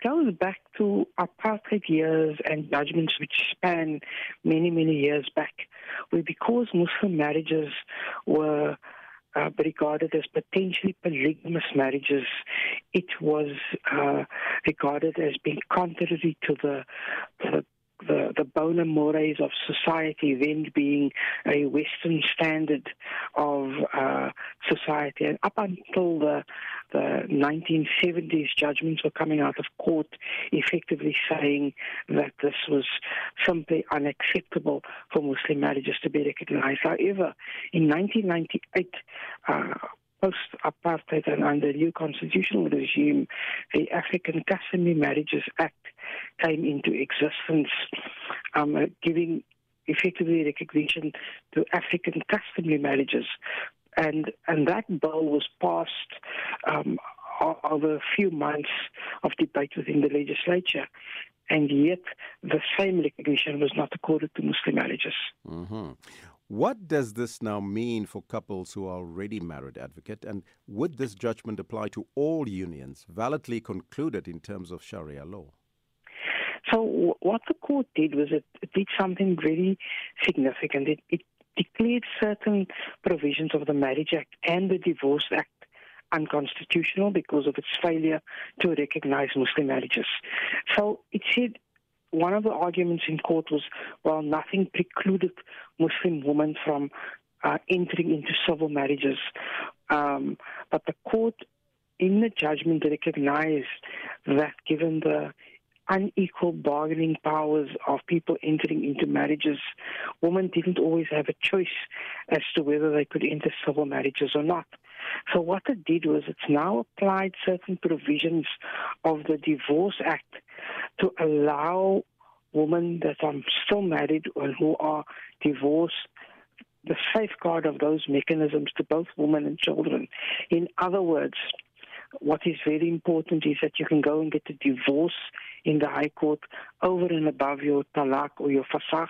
it goes back to apartheid years and judgments which span many, many years back, where because Muslim marriages were uh, regarded as potentially polygamous marriages, it was uh, regarded as being contrary to the, the the, the bona mores of society then being a Western standard of uh, society. And up until the, the 1970s, judgments were coming out of court effectively saying that this was simply unacceptable for Muslim marriages to be recognized. However, in 1998, uh, post apartheid and under the new constitutional regime, the African Customary Marriages Act came into existence, um, giving effectively recognition to African customary marriages. And, and that bill was passed um, over a few months of debate within the legislature. And yet, the same recognition was not accorded to Muslim marriages. Mm-hmm. What does this now mean for couples who are already married, advocate? And would this judgment apply to all unions validly concluded in terms of Sharia law? So, what the court did was it, did something very significant. It, it declared certain provisions of the Marriage Act and the Divorce Act unconstitutional because of its failure to recognize Muslim marriages. So it said one of the arguments in court was, well, nothing precluded Muslim women from uh, entering into civil marriages. Um, but the court, in the judgment, recognized that given the unequal bargaining powers of people entering into marriages, women didn't always have a choice as to whether they could enter civil marriages or not. So what it did was it's now applied certain provisions of the Divorce Act to allow women that are still married and who are divorced the safeguard of those mechanisms to both women and children. In other words, what is very important is that you can go and get a divorce in the High Court over and above your talak or your fasakh,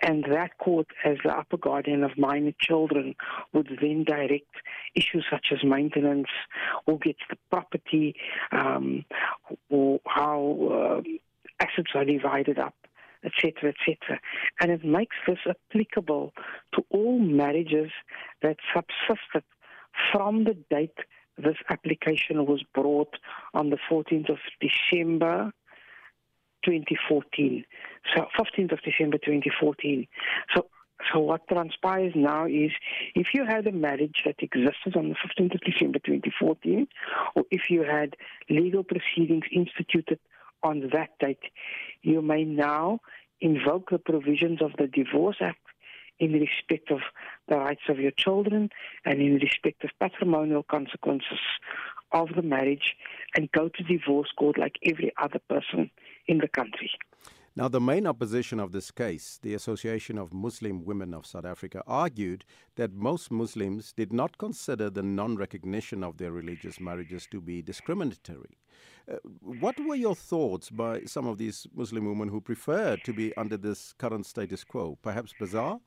and that court, as the upper guardian of minor children, would then direct issues such as maintenance, who gets the property, um, or how are divided up etc., etc. And it makes this applicable to all marriages that subsisted from the date this application was brought on the 14th of December 2014. So 15th of December 2014. So so what transpires now is if you had a marriage that existed on the 15th of December 2014, or if you had legal proceedings instituted on that date, you may now invoke the provisions of the Divorce Act in respect of the rights of your children and in respect of patrimonial consequences of the marriage and go to divorce court like every other person in the country. Now, the main opposition of this case, the Association of Muslim Women of South Africa, argued that most Muslims did not consider the non recognition of their religious marriages to be discriminatory. Uh, what were your thoughts by some of these Muslim women who preferred to be under this current status quo? Perhaps bizarre?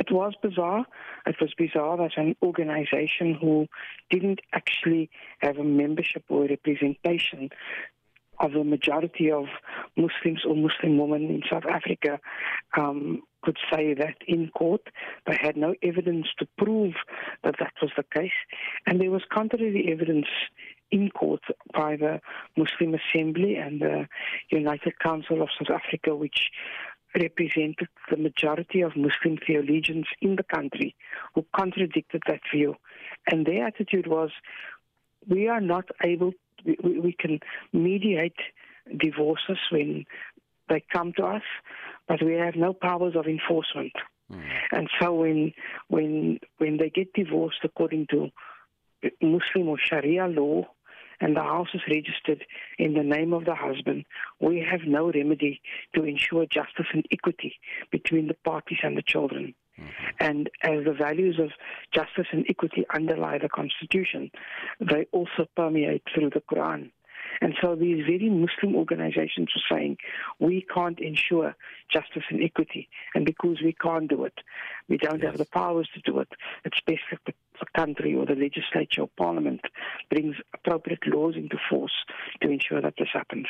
It was bizarre. It was bizarre that an organization who didn't actually have a membership or representation of the majority of Muslims or Muslim women in South Africa um, could say that in court. They had no evidence to prove that that was the case. And there was contrary evidence in court by the Muslim Assembly and the United Council of South Africa, which represented the majority of Muslim theologians in the country who contradicted that view. And their attitude was we are not able, we, we can mediate divorces when they come to us, but we have no powers of enforcement. Mm. And so when when when they get divorced according to Muslim or Sharia law, and the house is registered in the name of the husband, we have no remedy to ensure justice and equity between the parties and the children. Mm-hmm. And as the values of justice and equity underlie the Constitution, they also permeate through the Quran. And so these very Muslim organizations are saying we can't ensure justice and equity. And because we can't do it, we don't yes. have the powers to do it, it's best that the the country or the legislature or parliament brings appropriate laws into force to ensure that this happens.